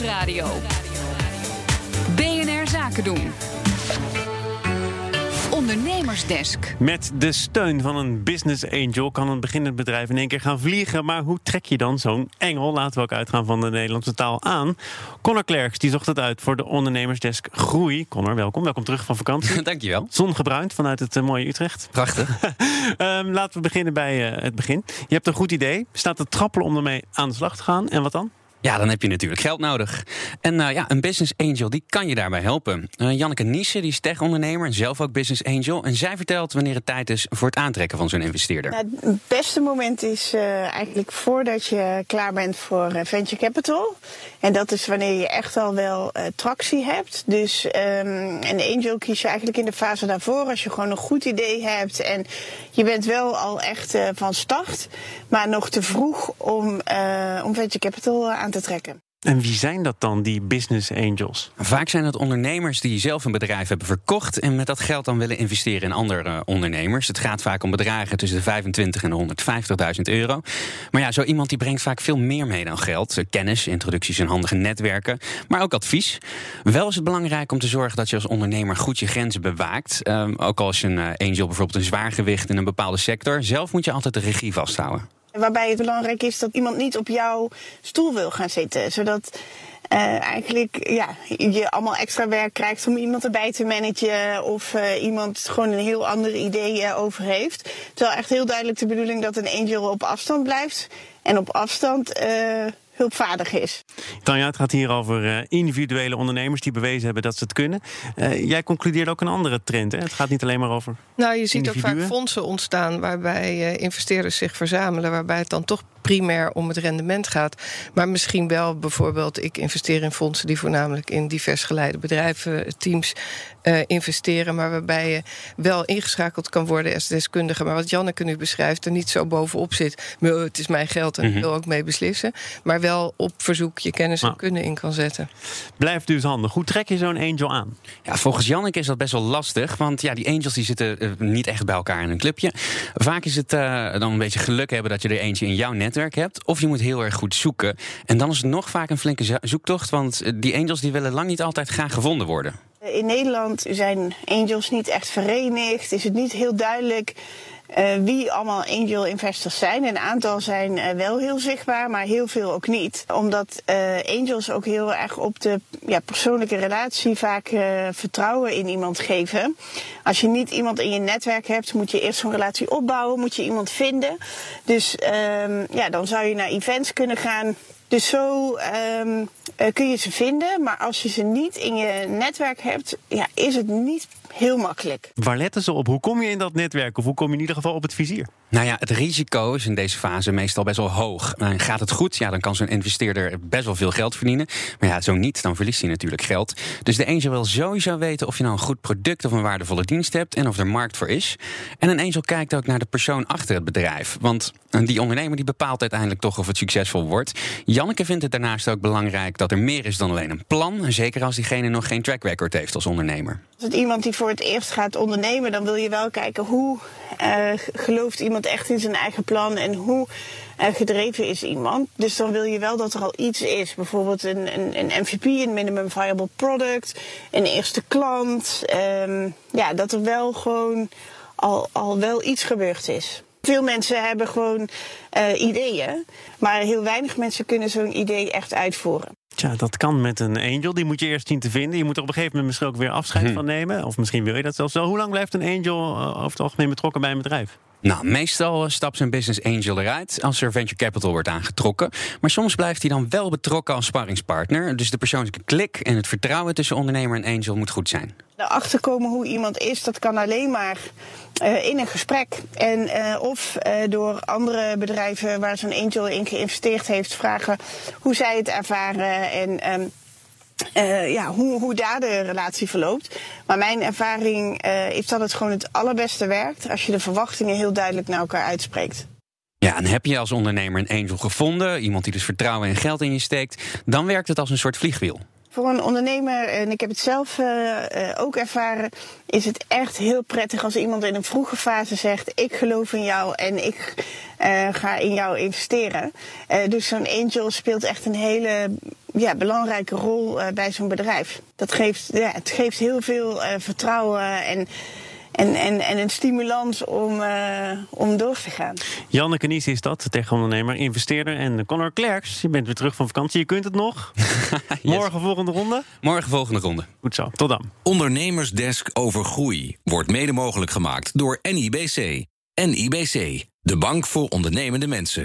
Nieuwsradio. BNR Zaken doen. Ondernemersdesk. Met de steun van een business angel kan een beginnend bedrijf in één keer gaan vliegen. Maar hoe trek je dan zo'n engel, laten we ook uitgaan van de Nederlandse taal, aan? Connor Klerks die zocht het uit voor de ondernemersdesk Groei. Connor, welkom. Welkom terug van vakantie. Dankjewel. Zongebruind vanuit het eh, mooie Utrecht. Prachtig. Ehm, laten we beginnen bij eh, het begin. Je hebt een goed idee, staat te trappelen om ermee aan de slag te gaan. En wat dan? Ja, dan heb je natuurlijk geld nodig. En uh, ja, een business angel die kan je daarbij helpen. Uh, Janneke Niesen die is tech-ondernemer en zelf ook business angel. En zij vertelt wanneer het tijd is voor het aantrekken van zo'n investeerder. Nou, het beste moment is uh, eigenlijk voordat je klaar bent voor venture capital. En dat is wanneer je echt al wel tractie hebt. Dus um, een angel kies je eigenlijk in de fase daarvoor. Als je gewoon een goed idee hebt en je bent wel al echt van start. Maar nog te vroeg om, om venture capital aan te trekken. En wie zijn dat dan, die business angels? Vaak zijn dat ondernemers die zelf een bedrijf hebben verkocht en met dat geld dan willen investeren in andere ondernemers. Het gaat vaak om bedragen tussen de 25 en 150.000 euro. Maar ja, zo iemand die brengt vaak veel meer mee dan geld. Kennis, introducties en handige netwerken, maar ook advies. Wel is het belangrijk om te zorgen dat je als ondernemer goed je grenzen bewaakt. Um, ook als je een angel bijvoorbeeld een zwaar gewicht in een bepaalde sector. Zelf moet je altijd de regie vasthouden. Waarbij het belangrijk is dat iemand niet op jouw stoel wil gaan zitten. Zodat uh, eigenlijk ja, je allemaal extra werk krijgt om iemand erbij te managen. Of uh, iemand gewoon een heel ander idee uh, over heeft. Terwijl echt heel duidelijk de bedoeling dat een angel op afstand blijft. En op afstand hulpvaardig is. Tanja, het gaat hier over uh, individuele ondernemers die bewezen hebben dat ze het kunnen. Uh, jij concludeert ook een andere trend. Hè? Het gaat niet alleen maar over. Nou, je ziet ook vaak fondsen ontstaan waarbij uh, investeerders zich verzamelen, waarbij het dan toch primair om het rendement gaat. Maar misschien wel bijvoorbeeld, ik investeer in fondsen die voornamelijk in divers geleide bedrijven, teams uh, investeren, maar waarbij je wel ingeschakeld kan worden als deskundige. Maar wat Janneke nu beschrijft, er niet zo bovenop zit. Het is mijn geld en ik wil ook mee beslissen. Maar wel op verzoek je kennis en kunnen in kan zetten. Blijft dus handig. Hoe trek je zo'n angel aan? Ja, volgens Janneke is dat best wel lastig. Want ja, die angels die zitten uh, niet echt bij elkaar in een clubje. Vaak is het uh, dan een beetje geluk hebben dat je er eentje in jouw hebt. Of je moet heel erg goed zoeken. En dan is het nog vaak een flinke zoektocht. Want die angels die willen lang niet altijd graag gevonden worden. In Nederland zijn angels niet echt verenigd. Is het niet heel duidelijk uh, wie allemaal angel investors zijn. Een aantal zijn uh, wel heel zichtbaar, maar heel veel ook niet. Omdat angels ook heel erg op de ja, persoonlijke relatie vaak vertrouwen in iemand geven. Als je niet iemand in je netwerk hebt, moet je eerst zo'n relatie opbouwen, moet je iemand vinden. Dus um, ja, dan zou je naar events kunnen gaan. Dus zo um, kun je ze vinden, maar als je ze niet in je netwerk hebt, ja, is het niet heel makkelijk. Waar letten ze op? Hoe kom je in dat netwerk? Of hoe kom je in ieder geval op het vizier? Nou ja, het risico is in deze fase meestal best wel hoog. En gaat het goed, ja, dan kan zo'n investeerder best wel veel geld verdienen. Maar ja, zo niet, dan verliest hij natuurlijk geld. Dus de angel wil sowieso weten of je nou een goed product of een waardevolle dienst hebt en of er markt voor is. En een angel kijkt ook naar de persoon achter het bedrijf. Want die ondernemer die bepaalt uiteindelijk toch of het succesvol wordt. Janneke vindt het daarnaast ook belangrijk dat er meer is dan alleen een plan. Zeker als diegene nog geen track record heeft als ondernemer. Als het iemand die voor het eerst gaat ondernemen, dan wil je wel kijken hoe uh, gelooft iemand echt in zijn eigen plan en hoe uh, gedreven is iemand. Dus dan wil je wel dat er al iets is. Bijvoorbeeld een, een, een MVP, een minimum viable product, een eerste klant. Um, ja, dat er wel gewoon al, al wel iets gebeurd is. Veel mensen hebben gewoon uh, ideeën, maar heel weinig mensen kunnen zo'n idee echt uitvoeren. Tja, dat kan met een angel. Die moet je eerst zien te vinden. Je moet er op een gegeven moment misschien ook weer afscheid hm. van nemen. Of misschien wil je dat zelfs wel. Hoe lang blijft een angel uh, over het algemeen betrokken bij een bedrijf? Nou, meestal stapt zijn business angel eruit als er venture capital wordt aangetrokken. Maar soms blijft hij dan wel betrokken als sparringspartner. Dus de persoonlijke klik en het vertrouwen tussen ondernemer en angel moet goed zijn. Erachter komen hoe iemand is, dat kan alleen maar uh, in een gesprek. En uh, of door andere bedrijven waar zo'n angel in geïnvesteerd heeft, vragen hoe zij het ervaren en um, uh, ja, hoe, hoe daar de relatie verloopt. Maar mijn ervaring uh, is dat het gewoon het allerbeste werkt als je de verwachtingen heel duidelijk naar elkaar uitspreekt. Ja, en heb je als ondernemer een angel gevonden, iemand die dus vertrouwen en geld in je steekt, dan werkt het als een soort vliegwiel. Voor een ondernemer, en ik heb het zelf uh, ook ervaren, is het echt heel prettig als iemand in een vroege fase zegt: Ik geloof in jou en ik uh, ga in jou investeren. dus zo'n angel speelt echt een hele ja, belangrijke rol uh, bij zo'n bedrijf. Dat geeft, ja, het geeft heel veel uh, vertrouwen en, en, en, en een stimulans om, uh, om door te gaan. Janneke Nies is dat, tegenondernemer, investeerder. En Connor Klerks, je bent weer terug van vakantie. Je kunt het nog. yes. Morgen volgende ronde? Morgen volgende ronde. Goed zo, tot dan. Ondernemersdesk over groei wordt mede mogelijk gemaakt door NIBC. NIBC, de bank voor ondernemende mensen.